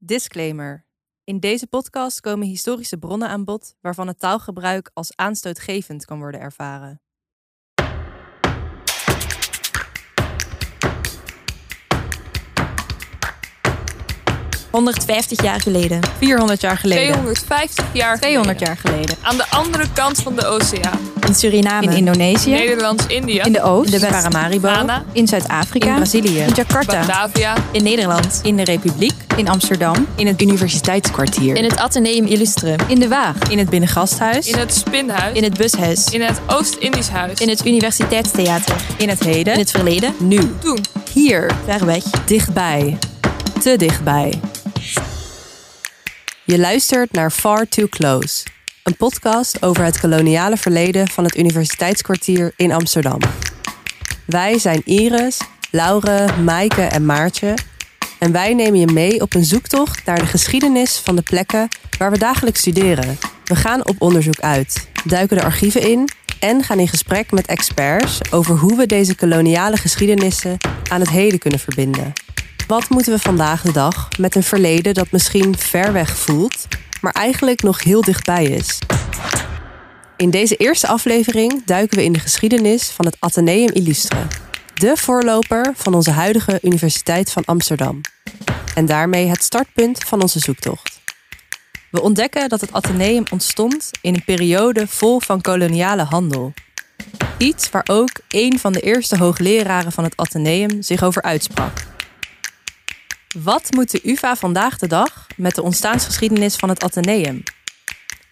Disclaimer. In deze podcast komen historische bronnen aan bod waarvan het taalgebruik als aanstootgevend kan worden ervaren. ...150 jaar geleden. 400 jaar geleden. 250 jaar 200 jaar geleden. Aan de andere kant van de oceaan. In Suriname. In Indonesië. Nederlands-Indië. In de Oost. In de Paramaribo. Ghana. In Zuid-Afrika. In Brazilië. In Jakarta. Batavia. In Nederland. In de Republiek. In Amsterdam. In het Universiteitskwartier. In het Atheneum Illustre. In de Waag. In het Binnengasthuis. In het Spinhuis. In het Bushuis. In het Oost-Indisch Huis. In het Universiteitstheater. In het heden. In het verleden. Nu. Toen. Hier. Ver weg. Dichtbij. Te dichtbij. Je luistert naar Far Too Close. Een podcast over het koloniale verleden van het Universiteitskwartier in Amsterdam. Wij zijn Iris, Laure, Maaike en Maartje. En wij nemen je mee op een zoektocht naar de geschiedenis van de plekken waar we dagelijks studeren. We gaan op onderzoek uit, duiken de archieven in en gaan in gesprek met experts over hoe we deze koloniale geschiedenissen aan het heden kunnen verbinden. Wat moeten we vandaag de dag met een verleden dat misschien ver weg voelt, maar eigenlijk nog heel dichtbij is? In deze eerste aflevering duiken we in de geschiedenis van het Atheneum Illustre, de voorloper van onze huidige Universiteit van Amsterdam. En daarmee het startpunt van onze zoektocht. We ontdekken dat het Atheneum ontstond in een periode vol van koloniale handel. Iets waar ook een van de eerste hoogleraren van het Atheneum zich over uitsprak. Wat moet de UvA vandaag de dag met de ontstaansgeschiedenis van het Atheneum?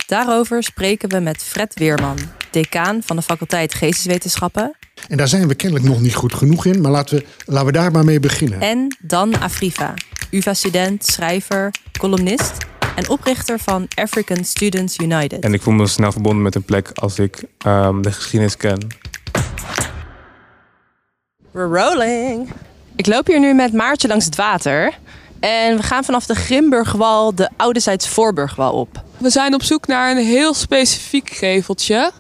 Daarover spreken we met Fred Weerman, decaan van de faculteit Geesteswetenschappen, En daar zijn we kennelijk nog niet goed genoeg in, maar laten we, laten we daar maar mee beginnen. en Dan Afriva, UvA-student, schrijver, columnist en oprichter van African Students United. En ik voel me snel verbonden met een plek als ik ehm, de geschiedenis ken. We're rolling. Ik loop hier nu met Maartje langs het water. En we gaan vanaf de Grimburgwal de Oudezijds Voorburgwal op. We zijn op zoek naar een heel specifiek geveltje.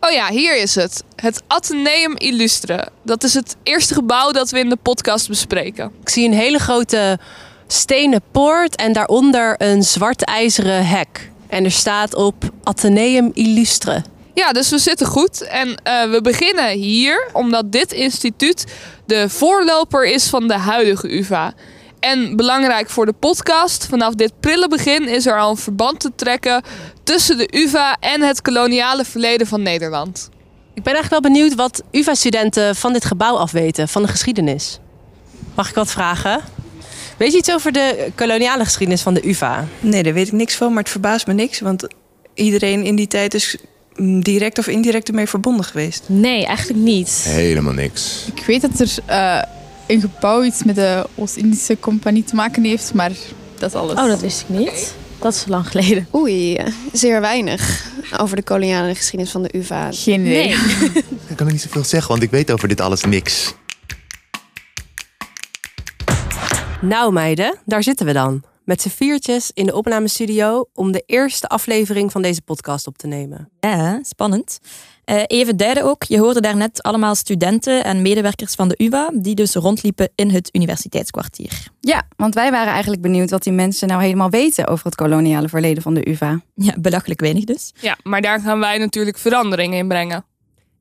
Oh ja, hier is het. Het Atheneum Illustre. Dat is het eerste gebouw dat we in de podcast bespreken. Ik zie een hele grote stenen poort en daaronder een zwart ijzeren hek. En er staat op Atheneum Illustre. Ja, dus we zitten goed. En eh, we beginnen hier, omdat dit instituut de voorloper is van de huidige UvA. En belangrijk voor de podcast, vanaf dit prille begin is er al een verband te trekken tussen de UvA en het koloniale verleden van Nederland. Ik ben eigenlijk wel benieuwd wat UvA-studenten van dit gebouw afweten, van de geschiedenis. Mag ik wat vragen? Weet je iets over de koloniale geschiedenis van de UvA? Nee, daar weet ik niks van, maar het verbaast me niks. Want iedereen in die tijd is direct of indirect ermee verbonden geweest. Nee, eigenlijk niet. Helemaal niks. Ik weet dat er eh, een gebouw iets met de Oost-Indische Compagnie te maken heeft, maar dat is alles. Oh, dat wist ik niet. Dat is lang geleden. Oei, zeer weinig over de koloniale geschiedenis van de UvA. Geen idee. Nee. Ik kan er niet zoveel zeggen, want ik weet over dit alles niks. Nou meiden, daar zitten we dan. Met z'n viertjes in de opnamestudio om de eerste aflevering van deze podcast op te nemen. Ja, spannend. Eh, even duiden ook, je hoorde daarnet allemaal studenten en medewerkers van de UvA die dus rondliepen in het universiteitskwartier. Ja, want wij waren eigenlijk benieuwd wat die mensen nou helemaal weten over het koloniale verleden van de UvA. Ja, belachelijk weinig dus. Ja, maar daar gaan wij natuurlijk verandering in brengen.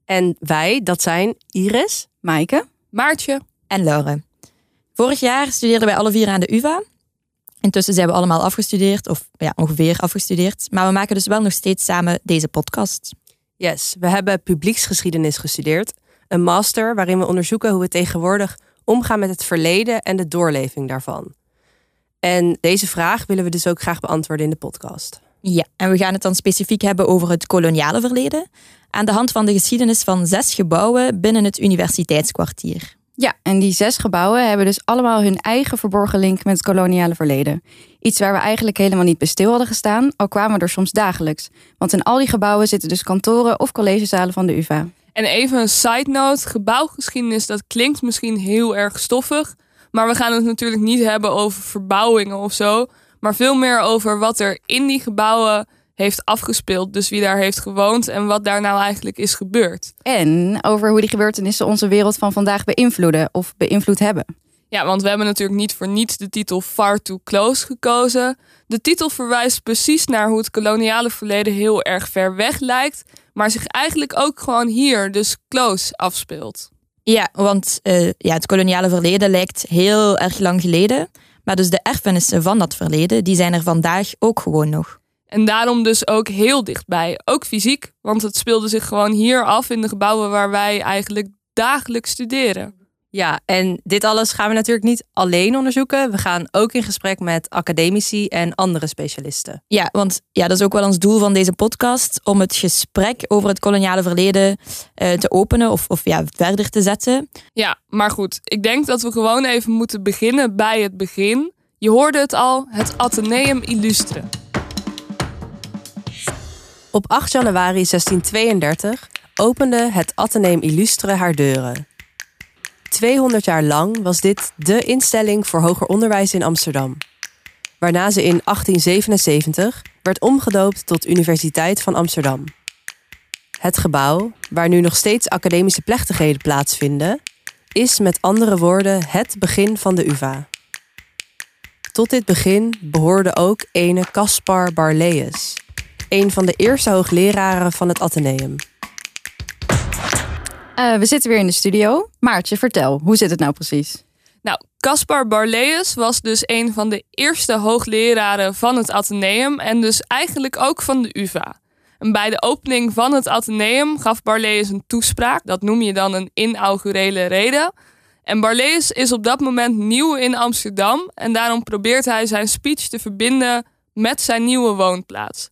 En wij, dat zijn Iris, Maaike? Maartje, En Laure. Vorig jaar studeerden wij alle vier aan de UvA. Intussen zijn we allemaal afgestudeerd, of ja, ongeveer afgestudeerd. Maar we maken dus wel nog steeds samen deze podcast. Yes, we hebben publieksgeschiedenis gestudeerd. Een master waarin we onderzoeken hoe we tegenwoordig omgaan met het verleden en de doorleving daarvan. En deze vraag willen we dus ook graag beantwoorden in de podcast. Ja, en we gaan het dan specifiek hebben over het koloniale verleden. Aan de hand van de geschiedenis van zes gebouwen binnen het universiteitskwartier. Ja, en die zes gebouwen hebben dus allemaal hun eigen verborgen link met het koloniale verleden. Iets waar we eigenlijk helemaal niet bij stil hadden gestaan, al kwamen we er soms dagelijks. Want in al die gebouwen zitten dus kantoren of collegezalen van de UvA. En even een side note, gebouwgeschiedenis, dat klinkt misschien heel erg stoffig. Maar we gaan het natuurlijk niet hebben over verbouwingen of zo. Maar veel meer over wat er in die gebouwen heeft afgespeeld. Dus wie daar heeft gewoond en wat daar nou eigenlijk is gebeurd. En over hoe die gebeurtenissen onze wereld van vandaag beïnvloeden of beïnvloed hebben. Ja, want we hebben natuurlijk niet voor niets de titel Far Too Close gekozen. De titel verwijst precies naar hoe het koloniale verleden heel erg ver weg lijkt, maar zich eigenlijk ook gewoon hier, dus close, afspeelt. Ja, want uh, ja, het koloniale verleden lijkt heel erg lang geleden. Maar dus de erfenissen van dat verleden, die zijn er vandaag ook gewoon nog. En daarom dus ook heel dichtbij, ook fysiek. Want het speelde zich gewoon hier af in de gebouwen waar wij eigenlijk dagelijks studeren. Ja, en dit alles gaan we natuurlijk niet alleen onderzoeken. We gaan ook in gesprek met academici en andere specialisten. Ja, want ja, dat is ook wel ons doel van deze podcast: om het gesprek over het koloniale verleden uh, te openen of, of ja, verder te zetten. Ja, maar goed, ik denk dat we gewoon even moeten beginnen bij het begin. Je hoorde het al, het Atheneum Illustre. Op 8 januari 1632 opende het Atheneum Illustre haar deuren. 200 jaar lang was dit de instelling voor hoger onderwijs in Amsterdam. Waarna ze in 1877 werd omgedoopt tot Universiteit van Amsterdam. Het gebouw, waar nu nog steeds academische plechtigheden plaatsvinden, is met andere woorden het begin van de UVA. Tot dit begin behoorde ook ene Caspar Barleus, een van de eerste hoogleraren van het Atheneum. Uh, we zitten weer in de studio. Maartje, vertel, hoe zit het nou precies? Nou, Caspar Barleus was dus een van de eerste hoogleraren van het Atheneum en dus eigenlijk ook van de UvA. En bij de opening van het Atheneum gaf Barleus een toespraak. Dat noem je dan een inaugurele reden. En Barleus is op dat moment nieuw in Amsterdam en daarom probeert hij zijn speech te verbinden met zijn nieuwe woonplaats.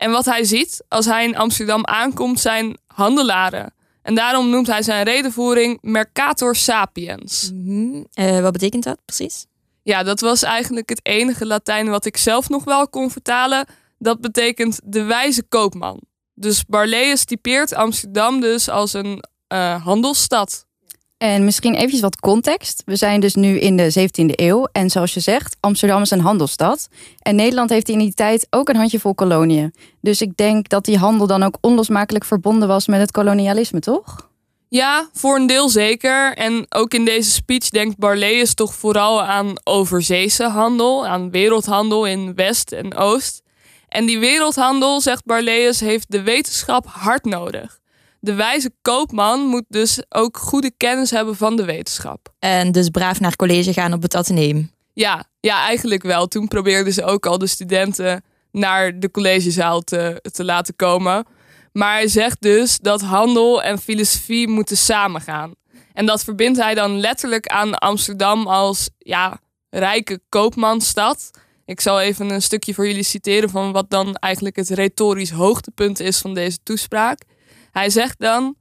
En wat hij ziet als hij in Amsterdam aankomt zijn handelaren. En daarom noemt hij zijn redenvoering Mercator Sapiens. Mm wat betekent dat precies? Ja, dat was eigenlijk het enige Latijn wat ik zelf nog wel kon vertalen. Dat betekent de wijze koopman. Dus Barleus typeert Amsterdam dus als een uh, handelsstad. En misschien eventjes wat context. We zijn dus nu in de 17e eeuw. En zoals je zegt, Amsterdam is een handelsstad. En Nederland heeft in die tijd ook een handjevol koloniën. Dus ik denk dat die handel dan ook onlosmakelijk verbonden was met het kolonialisme, toch? Ja, voor een deel zeker. En ook in deze speech denkt Barleus toch vooral aan overzeese handel, aan wereldhandel in West en Oost. En die wereldhandel, zegt Barleus, heeft de wetenschap hard nodig de wijze koopman moet dus ook goede kennis hebben van de wetenschap. En dus braaf naar college gaan op het ateneum. Ja, ja, eigenlijk wel. Toen probeerden ze ook al de studenten naar de collegezaal te, te laten komen. Maar hij zegt dus dat handel en filosofie moeten samengaan. En dat verbindt hij dan letterlijk aan Amsterdam als ja, rijke koopmansstad. Ik zal even een stukje voor jullie citeren van wat dan eigenlijk het retorisch hoogtepunt is van deze toespraak. Hij zegt dan: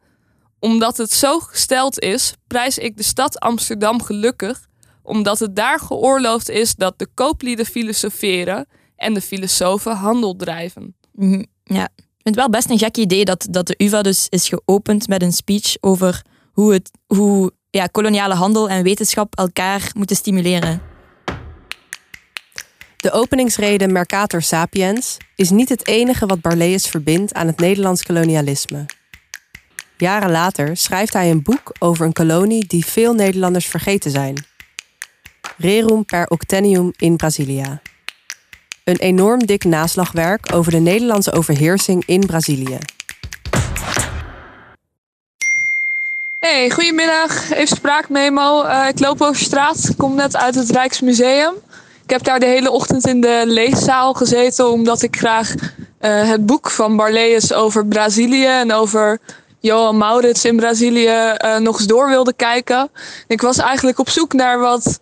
Omdat het zo gesteld is, prijs ik de stad Amsterdam gelukkig, omdat het daar geoorloofd is dat de kooplieden filosoferen en de filosofen handel drijven. Mhm, ja, ik vind het wel best een gek idee dat, dat de UVA dus is geopend met een speech over hoe, het, hoe ja, koloniale handel en wetenschap elkaar moeten stimuleren. De openingsrede Mercator Sapiens is niet het enige wat Barleus verbindt aan het Nederlands kolonialisme. Jaren later schrijft hij een boek over een kolonie die veel Nederlanders vergeten zijn. Rerum per Octennium in Brasilia. Een enorm dik naslagwerk over de Nederlandse overheersing in Brazilië. Hey, goedemiddag. Even spraakmemo. Uh, ik loop over straat, kom net uit het Rijksmuseum. Ik heb daar de hele ochtend in de leeszaal gezeten omdat ik graag uh, het boek van Barleus over Brazilië en over Johan Maurits in Brazilië uh, nog eens door wilde kijken. Ik was eigenlijk op zoek naar wat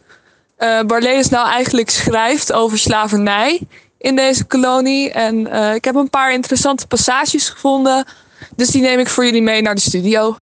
uh, Barleus nou eigenlijk schrijft over slavernij in deze kolonie. En uh, ik heb een paar interessante passages gevonden. Dus die neem ik voor jullie mee naar de studio.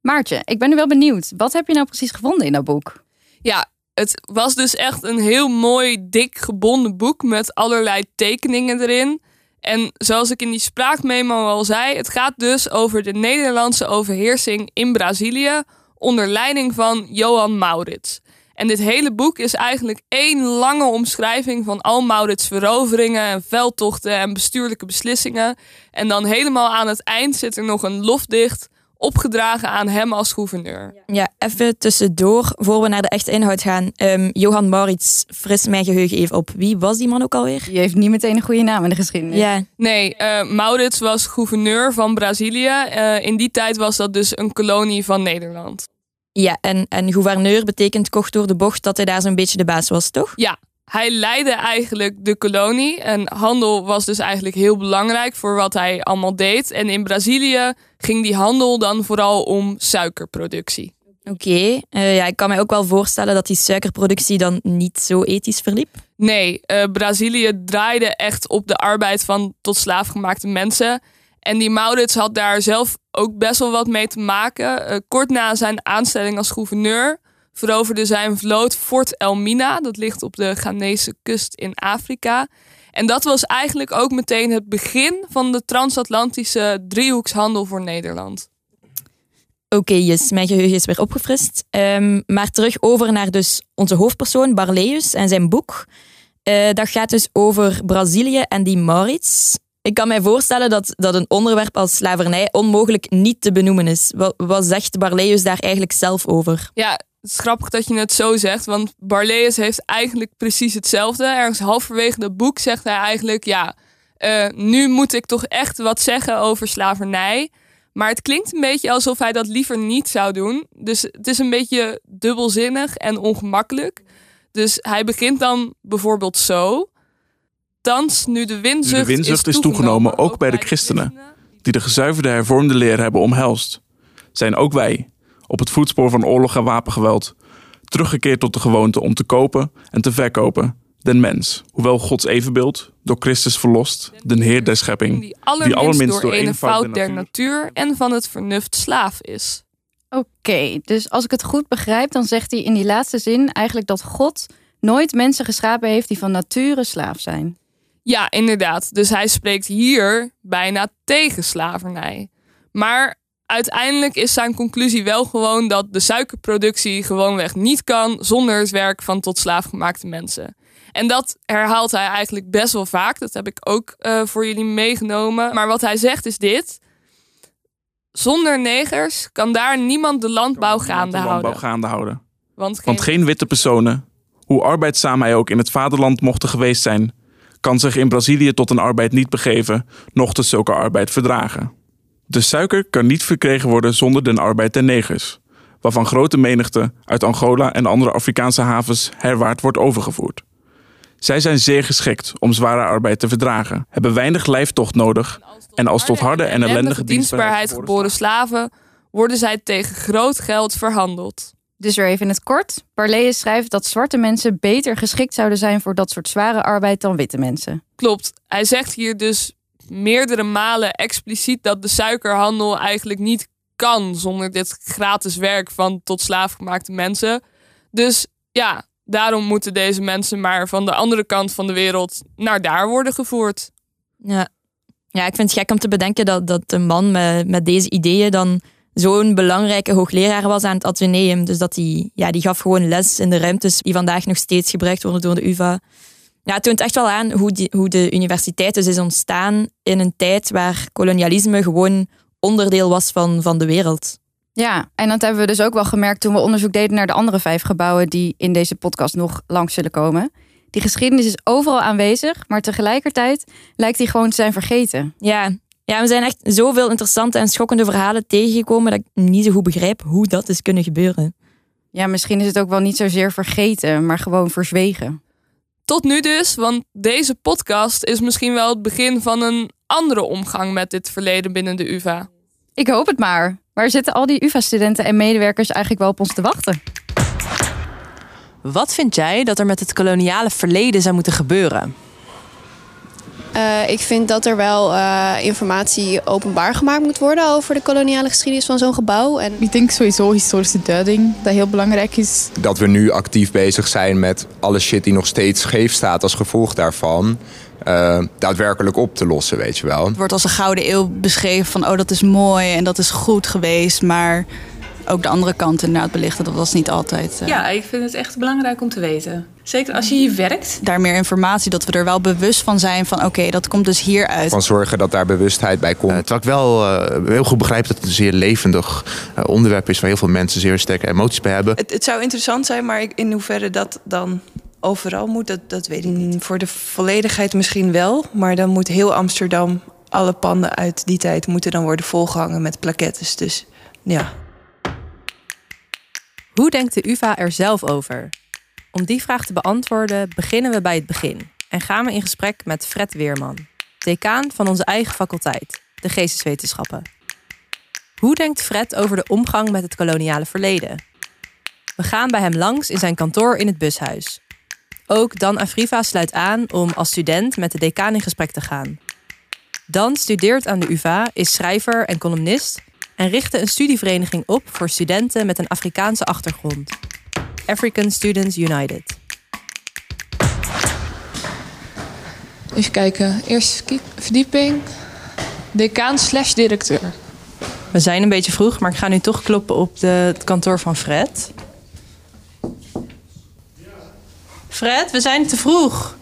Maartje, ik ben nu wel benieuwd. Wat heb je nou precies gevonden in dat boek? Ja, het was dus echt een heel mooi, dik gebonden boek met allerlei tekeningen erin. En zoals ik in die spraakmemo al zei, het gaat dus over de Nederlandse overheersing in Brazilië onder leiding van Johan Maurits. En dit hele boek is eigenlijk één lange omschrijving van al Maurits' veroveringen en veldtochten en bestuurlijke beslissingen. En dan helemaal aan het eind zit er nog een lofdicht opgedragen aan hem als gouverneur. Ja, even tussendoor, voor we naar de echte inhoud gaan. Ehm, Johan Maurits, fris mijn geheugen even op. Wie was die man ook alweer? Die heeft niet meteen een goede naam in de geschiedenis. Ja, Nee, eh, Maurits was gouverneur van Brazilië. Eh, in die tijd was dat dus een kolonie van Nederland. ja en, en gouverneur betekent kort door de bocht dat hij daar zo'n beetje de baas was, toch? Ja, hij leidde eigenlijk de kolonie. En handel was dus eigenlijk heel belangrijk voor wat hij allemaal deed. En in Brazilië ging die handel dan vooral om suikerproductie. Oké, eh, ja, ik kan mij ook wel voorstellen dat die suikerproductie dan niet zo ethisch verliep. Nee, eh, Brazilië draaide echt op de arbeid van tot slaafgemaakte mensen. En die Maurits had daar zelf ook best wel wat mee te maken. Eh, kort na zijn aanstelling als gouverneur veroverde zijn vloot Fort Elmina. Dat ligt op de Ghanese kust in Afrika. En dat was eigenlijk ook meteen het begin van de transatlantische driehoekshandel voor Nederland. Oké, yes, mijn geheugen is weer opgefrist. Ehm, maar terug over naar dus onze hoofdpersoon, Barleus, en zijn boek. Eh, dat gaat dus over Brazilië en die Maurits. Ik kan mij voorstellen dat, dat een onderwerp als slavernij onmogelijk niet te benoemen is. Wat, wat zegt Barleus daar eigenlijk zelf over? Ja, het is grappig dat je het zo zegt, want Barleus heeft eigenlijk precies hetzelfde. Ergens halverwege het boek zegt hij eigenlijk, ja, eh, nu moet ik toch echt wat zeggen over slavernij. Maar het klinkt een beetje alsof hij dat liever niet zou doen. Dus het is een beetje dubbelzinnig en ongemakkelijk. Dus hij begint dan bijvoorbeeld zo. Thans, nu de winzucht, De winzucht is toegenomen, ook bij de christenen, die de gezuiverde hervormde leer hebben omhelst. Zijn ook wij, op het voetspoor van oorlog en wapengeweld, teruggekeerd tot de gewoonte om te kopen en te verkopen, den mens, hoewel Gods evenbeeld, door Christus verlost, den Heer der schepping, die allerminst, door, een fout der natuur en van het vernuft slaaf is. Oké, dus als ik het goed begrijp, dan zegt hij in die laatste zin eigenlijk dat God nooit mensen geschapen heeft die van nature slaaf zijn. Ja, inderdaad. Dus hij spreekt hier bijna tegen slavernij. Maar uiteindelijk is zijn conclusie wel gewoon dat de suikerproductie gewoonweg niet kan zonder het werk van tot slaafgemaakte mensen. En dat herhaalt hij eigenlijk best wel vaak. Dat heb ik ook uh, voor jullie meegenomen. Maar wat hij zegt is dit. Zonder negers kan daar niemand de landbouw gaande de landbouw houden. gaande houden. Want geen, Want geen witte personen, hoe arbeidzaam hij ook in het vaderland mochten geweest zijn, kan zich in Brazilië tot een arbeid niet begeven, nochtans zulke arbeid verdragen. De suiker kan niet verkregen worden zonder den arbeid der negers, waarvan grote menigte uit Angola en andere Afrikaanse havens herwaart wordt overgevoerd. Zij zijn zeer geschikt om zware arbeid te verdragen, hebben weinig lijftocht nodig en als tot harde en ellendige dienstbaarheid geboren slaven worden zij tegen groot geld verhandeld. Dus weer even in het kort. Barleus schrijft dat zwarte mensen beter geschikt zouden zijn voor dat soort zware arbeid dan witte mensen. Klopt. Hij zegt hier dus meerdere malen expliciet dat de suikerhandel eigenlijk niet kan zonder dit gratis werk van tot slaafgemaakte mensen. Dus ja, daarom moeten deze mensen maar van de andere kant van de wereld naar daar worden gevoerd. Ja, ja ik vind het gek om te bedenken dat, dat een man met, met deze ideeën dan zo'n belangrijke hoogleraar was aan het Atheneum. Dus dat die, ja, die gaf gewoon les in de ruimtes die vandaag nog steeds gebruikt worden door de UvA. Ja, het toont echt wel aan hoe, die, hoe de universiteit dus is ontstaan in een tijd waar kolonialisme gewoon onderdeel was van, van de wereld. Ja, en dat hebben we dus ook wel gemerkt toen we onderzoek deden naar de andere vijf gebouwen die in deze podcast nog langs zullen komen. Die geschiedenis is overal aanwezig, maar tegelijkertijd lijkt die gewoon te zijn vergeten. Ja, ja, we zijn echt zoveel interessante en schokkende verhalen tegengekomen dat ik niet zo goed begrijp hoe dat is kunnen gebeuren. Ja, misschien is het ook wel niet zozeer vergeten, maar gewoon verzwegen. Tot nu dus, want deze podcast is misschien wel het begin van een andere omgang met dit verleden binnen de UvA. Ik hoop het maar. Waar zitten al die UvA-studenten en medewerkers eigenlijk wel op ons te wachten? Wat vind jij dat er met het koloniale verleden zou moeten gebeuren? Uh, ik vind dat er wel uh, informatie openbaar gemaakt moet worden over de koloniale geschiedenis van zo'n gebouw. En... Ik denk sowieso historische duiding, dat heel belangrijk is. Dat we nu actief bezig zijn met alle shit die nog steeds scheef staat als gevolg daarvan. Uh, daadwerkelijk op te lossen, weet je wel. Het wordt als een gouden eeuw beschreven van oh dat is mooi en dat is goed geweest, maar ook de andere kant inderdaad belichten. Dat was niet altijd. eh, Ja, ik vind het echt belangrijk om te weten. Zeker als je hier werkt. Daar meer informatie, dat we er wel bewust van zijn van oké, dat komt dus hieruit. Van zorgen dat daar bewustheid bij komt. terwijl ik wel eh, heel goed begrijp dat het een zeer levendig onderwerp is waar heel veel mensen zeer sterke emoties bij hebben. Het, het zou interessant zijn, maar in hoeverre dat dan overal moet, dat, dat weet ik niet. Voor de volledigheid misschien wel, maar dan moet heel Amsterdam, alle panden uit die tijd moeten dan worden volgehangen met plaquettes. Dus ja. Hoe denkt de UvA er zelf over? Om die vraag te beantwoorden beginnen we bij het begin en gaan we in gesprek met Fred Weerman, decaan van onze eigen faculteit, de Geesteswetenschappen. Hoe denkt Fred over de omgang met het koloniale verleden? We gaan bij hem langs in zijn kantoor in het bushuis. Ook Dan Afriva sluit aan om als student met de decaan in gesprek te gaan. Dan studeert aan de UvA, is schrijver en columnist en richtte een studievereniging op voor studenten met een Afrikaanse achtergrond. African Students United. Even kijken. Eerste verdieping. Decaan slash directeur. We zijn een beetje vroeg, maar ik ga nu toch kloppen op de, het kantoor van Fred. Fred, we zijn te vroeg.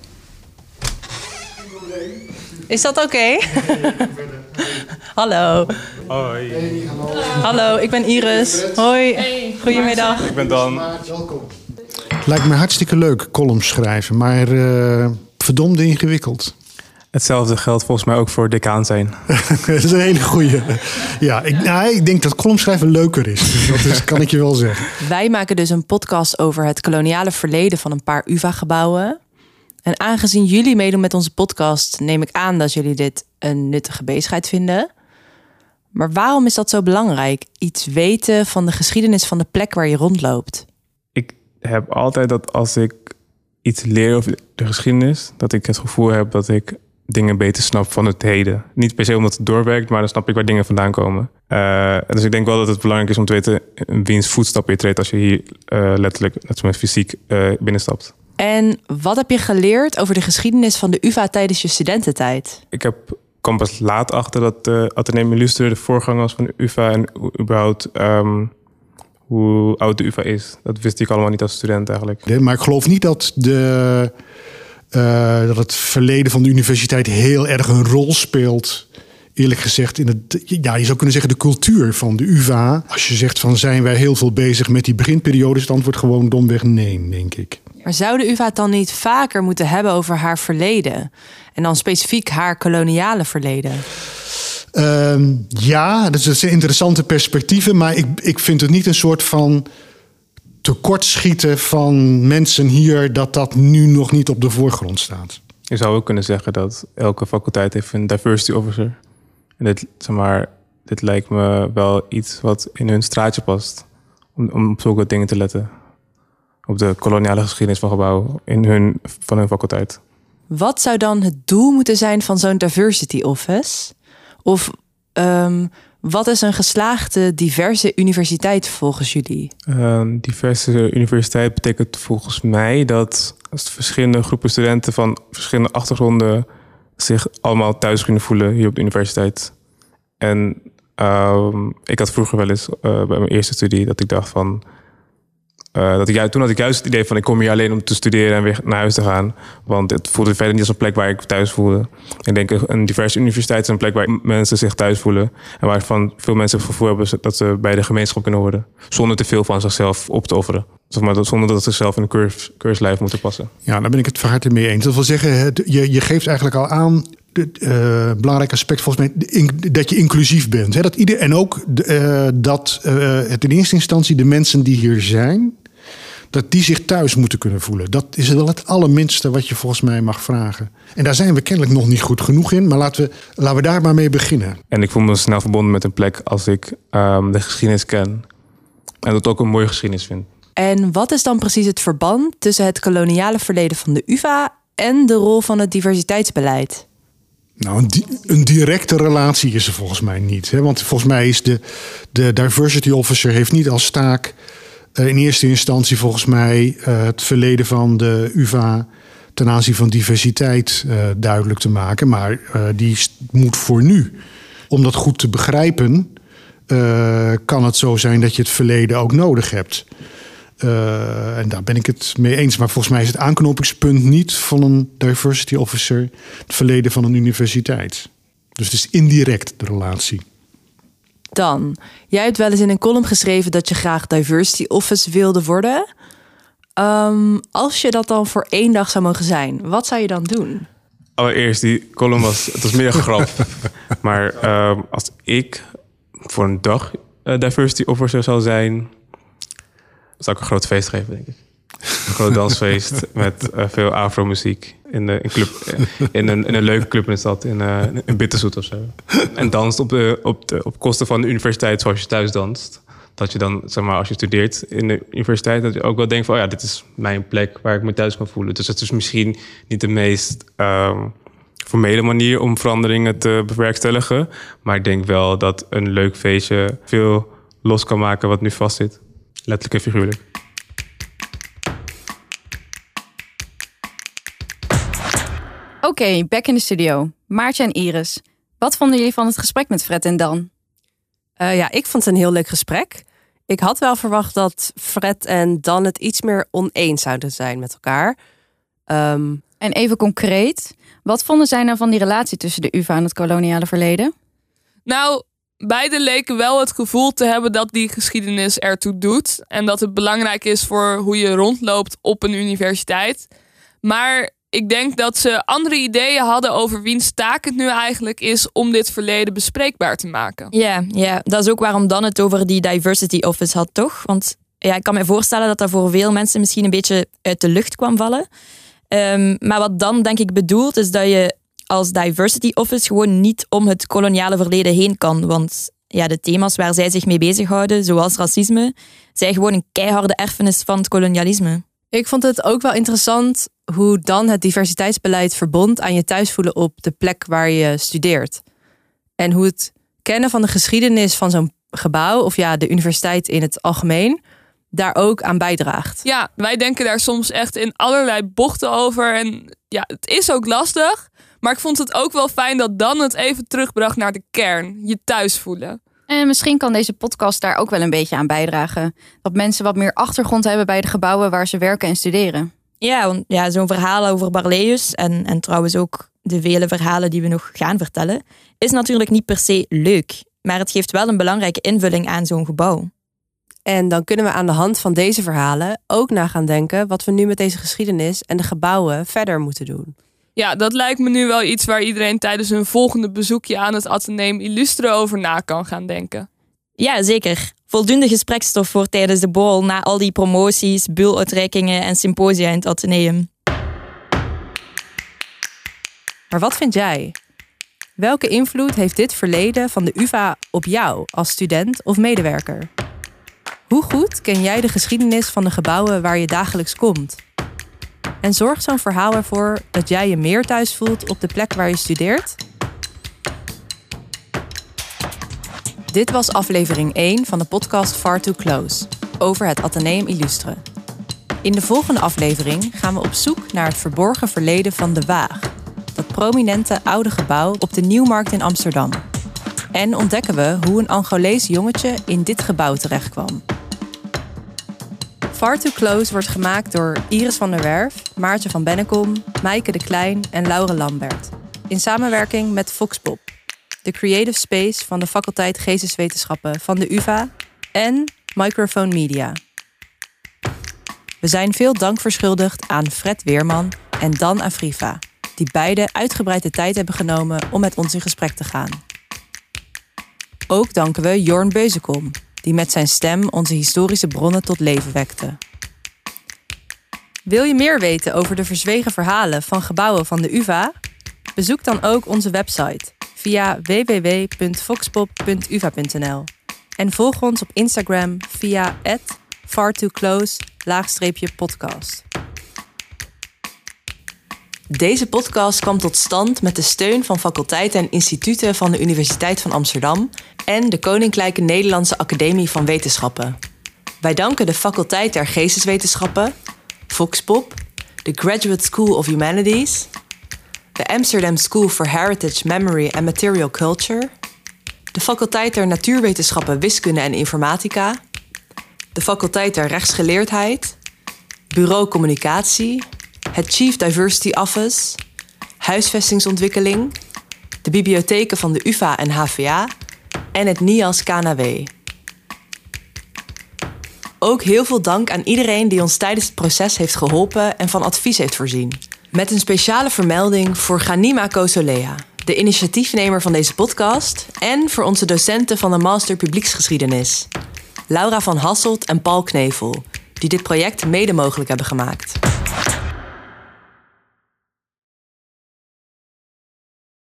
Is dat oké? Hallo. Hoi. Hallo, ik ben Iris. Hoi. Goedemiddag. Ik ben Dan. Lijkt me hartstikke leuk, columns schrijven, maar eh, verdomde ingewikkeld. Hetzelfde geldt volgens mij ook voor decaan zijn. dat is een hele goeie. Ja, ik, nou, ik denk dat columns schrijven leuker is. Dat is, kan ik je wel zeggen. Wij maken dus een podcast over het koloniale verleden van een paar UvA-gebouwen. En aangezien jullie meedoen met onze podcast, neem ik aan dat jullie dit een nuttige bezigheid vinden. Maar waarom is dat zo belangrijk? Iets weten van de geschiedenis van de plek waar je rondloopt. Ik heb altijd dat als ik iets leer over de geschiedenis, dat ik het gevoel heb dat ik dingen beter snap van het heden. Niet per se omdat het doorwerkt, maar dan snap ik waar dingen vandaan komen. Eh, dus ik denk wel dat het belangrijk is om te weten wiens voetstappen je treedt als je hier eh, letterlijk, met fysiek, eh, binnenstapt. En wat heb je geleerd over de geschiedenis van de UvA tijdens je studententijd? Ik heb kwam pas laat achter dat de Atheneum Illustre de voorganger was van UvA en überhaupt ehm, hoe oud de UvA is. Dat wist ik allemaal niet als student eigenlijk. Maar ik geloof niet dat, de, eh, dat het verleden van de universiteit heel erg een rol speelt. Eerlijk gezegd, in het, ja, je zou kunnen zeggen de cultuur van de UvA. Als je zegt van zijn wij heel veel bezig met die beginperiode, is het antwoord gewoon domweg nee, denk ik. Maar zou de UvA het dan niet vaker moeten hebben over haar verleden? En dan specifiek haar koloniale verleden? Ehm, ja, dat zijn interessante perspectieven, maar ik, ik vind het niet een soort van tekortschieten van mensen hier dat dat nu nog niet op de voorgrond staat. Je zou ook kunnen zeggen dat elke faculteit heeft een diversity officer. En dit, zeg maar, dit lijkt me wel iets wat in hun straatje past. Om, om op zulke dingen te letten. Op de koloniale geschiedenis van gebouwen in hun, van hun faculteit. Wat zou dan het doel moeten zijn van zo'n diversity office? Of ehm, wat is een geslaagde diverse universiteit volgens jullie? Een diverse universiteit betekent volgens mij dat als verschillende groepen studenten van verschillende achtergronden zich allemaal thuis kunnen voelen hier op de universiteit. En ehm, ik had vroeger wel eens eh, bij mijn eerste studie dat ik dacht van. Eh, dat ik, toen had ik juist het idee van ik kom hier alleen om te studeren en weer naar huis te gaan. Want het voelde verder niet als een plek waar ik thuis voelde. Ik denk een diverse universiteit is een plek waar mensen zich thuis voelen. En waarvan veel mensen het gevoel hebben dat ze bij de gemeenschap kunnen horen. Zonder te veel van zichzelf op te offeren. Zeg maar, zonder dat ze zichzelf in een keurs, keurslijf moeten passen. Ja, daar ben ik het van harte mee eens. Dat wil zeggen, je, je geeft eigenlijk al aan. Eh, belangrijk aspect volgens mij dat je inclusief bent. Dat ieder, en ook eh, dat eh, het in eerste instantie de mensen die hier zijn, dat die zich thuis moeten kunnen voelen. Dat is wel het allerminste wat je volgens mij mag vragen. En daar zijn we kennelijk nog niet goed genoeg in, maar laten we, laten we daar maar mee beginnen. En ik voel me snel verbonden met een plek als ik ehm, de geschiedenis ken. En dat ook een mooie geschiedenis vind. En wat is dan precies het verband tussen het koloniale verleden van de UvA en de rol van het diversiteitsbeleid? Nou, een, di- een directe relatie is er volgens mij niet. Hè? Want volgens mij is de, de diversity officer heeft niet als taak in eerste instantie volgens mij eh, het verleden van de UvA ten aanzien van diversiteit eh, duidelijk te maken. Maar eh, die moet voor nu, om dat goed te begrijpen, eh, kan het zo zijn dat je het verleden ook nodig hebt. Eh, en daar ben ik het mee eens. Maar volgens mij is het aanknopingspunt niet van een diversity officer het verleden van een universiteit. Dus het is indirect de relatie. Dan, jij hebt wel eens in een column geschreven dat je graag diversity office wilde worden. Ehm, als je dat dan voor één dag zou mogen zijn, wat zou je dan doen? Allereerst, die column was, het was meer een grap. maar ehm, als ik voor een dag eh, diversity officer zou zijn, zou ik een groot feest geven, denk ik. Een groot dansfeest met eh, veel afro-muziek in, de, in, club, eh, in, een, in een leuke club in de stad, in, uh, Bitterzoet of zo. En danst op, de, op, de, op kosten van de universiteit zoals je thuis danst. Dat je dan, zeg maar, als je studeert in de universiteit, dat je ook wel denkt van, oh ja, dit is mijn plek waar ik me thuis kan voelen. Dus het is misschien niet de meest ehm, formele manier om veranderingen te bewerkstelligen. Maar ik denk wel dat een leuk feestje veel los kan maken wat nu vastzit. Letterlijk en figuurlijk. Oké, back in de studio. Maartje en Iris. Wat vonden jullie van het gesprek met Fred en Dan? Uh, ja, ik vond het een heel leuk gesprek. Ik had wel verwacht dat Fred en Dan het iets meer oneens zouden zijn met elkaar. Um, en even concreet, wat vonden zij nou van die relatie tussen de UvA en het koloniale verleden? Nou, beide leken wel het gevoel te hebben dat die geschiedenis ertoe doet. En dat het belangrijk is voor hoe je rondloopt op een universiteit. Maar ik denk dat ze andere ideeën hadden over wiens taak het nu eigenlijk is om dit verleden bespreekbaar te maken. Ja, ja, dat is ook waarom dan het over die diversity office had, toch? Want ja, ik kan me voorstellen dat dat voor veel mensen misschien een beetje uit de lucht kwam vallen. Um, maar wat dan denk ik bedoelt, is dat je als diversity office gewoon niet om het koloniale verleden heen kan. Want ja, de thema's waar zij zich mee bezighouden, zoals racisme, zijn gewoon een keiharde erfenis van het kolonialisme. Ik vond het ook wel interessant hoe dan het diversiteitsbeleid verbond aan je thuisvoelen op de plek waar je studeert. En hoe het kennen van de geschiedenis van zo'n gebouw, of ja, de universiteit in het algemeen, daar ook aan bijdraagt. Ja, wij denken daar soms echt in allerlei bochten over. En ja, het is ook lastig. Maar ik vond het ook wel fijn dat dan het even terugbracht naar de kern. Je thuis voelen. En misschien kan deze podcast daar ook wel een beetje aan bijdragen. Dat mensen wat meer achtergrond hebben bij de gebouwen waar ze werken en studeren. Ja, want ja, zo'n verhaal over Barleus en, en trouwens ook de vele verhalen die we nog gaan vertellen, is natuurlijk niet per se leuk. Maar het geeft wel een belangrijke invulling aan zo'n gebouw. En dan kunnen we aan de hand van deze verhalen ook na gaan denken wat we nu met deze geschiedenis en de gebouwen verder moeten doen. Ja, dat lijkt me nu wel iets waar iedereen tijdens hun volgende bezoekje aan het Atheneum Illustre over na kan gaan denken. Ja, zeker. Voldoende gesprekstof voor tijdens de bol na al die promoties, buluitreikingen en symposia in het Atheneum. Maar wat vind jij? Welke invloed heeft dit verleden van de UvA op jou als student of medewerker? Hoe goed ken jij de geschiedenis van de gebouwen waar je dagelijks komt? En zorgt zo'n verhaal ervoor dat jij je meer thuis voelt op de plek waar je studeert? Dit was aflevering 1 van de podcast Far Too Close over het Atheneum Illustre. In de volgende aflevering gaan we op zoek naar het verborgen verleden van De Waag, dat prominente oude gebouw op de Nieuwmarkt in Amsterdam. En ontdekken we hoe een Angolees jongetje in dit gebouw terechtkwam. Far Too Close wordt gemaakt door Iris van der Werf, Maartje van Bennekom, Maaike de Klein en Laure Lambert. In samenwerking met Foxpop, de creative space van de faculteit Geesteswetenschappen van de UvA en Microphone Media. We zijn veel dank verschuldigd aan Fred Weerman en Dan Afriva, die beide uitgebreid de tijd hebben genomen om met ons in gesprek te gaan. Ook danken we Jorn Beuzekom, die met zijn stem onze historische bronnen tot leven wekte. Wil je meer weten over de verzwegen verhalen van gebouwen van de UvA? Bezoek dan ook onze website via www.foxpop.uva.nl en volg ons op Instagram via fartooclose-podcast. Deze podcast kwam tot stand met de steun van faculteiten en instituten van de Universiteit van Amsterdam en de Koninklijke Nederlandse Academie van Wetenschappen. Wij danken de Faculteit der Geesteswetenschappen, Foxpop, de Graduate School of Humanities, de Amsterdam School for Heritage, Memory and Material Culture, de faculteit der Natuurwetenschappen, Wiskunde en Informatica, de faculteit der Rechtsgeleerdheid, Bureau Communicatie, het Chief Diversity Office, Huisvestingsontwikkeling, de bibliotheken van de UvA en HVA en het NIAS KNW. Ook heel veel dank aan iedereen die ons tijdens het proces heeft geholpen en van advies heeft voorzien. Met een speciale vermelding voor Ganima Kosolea, de initiatiefnemer van deze podcast, en voor onze docenten van de Master Publieksgeschiedenis, Laura van Hasselt en Paul Knevel, die dit project mede mogelijk hebben gemaakt.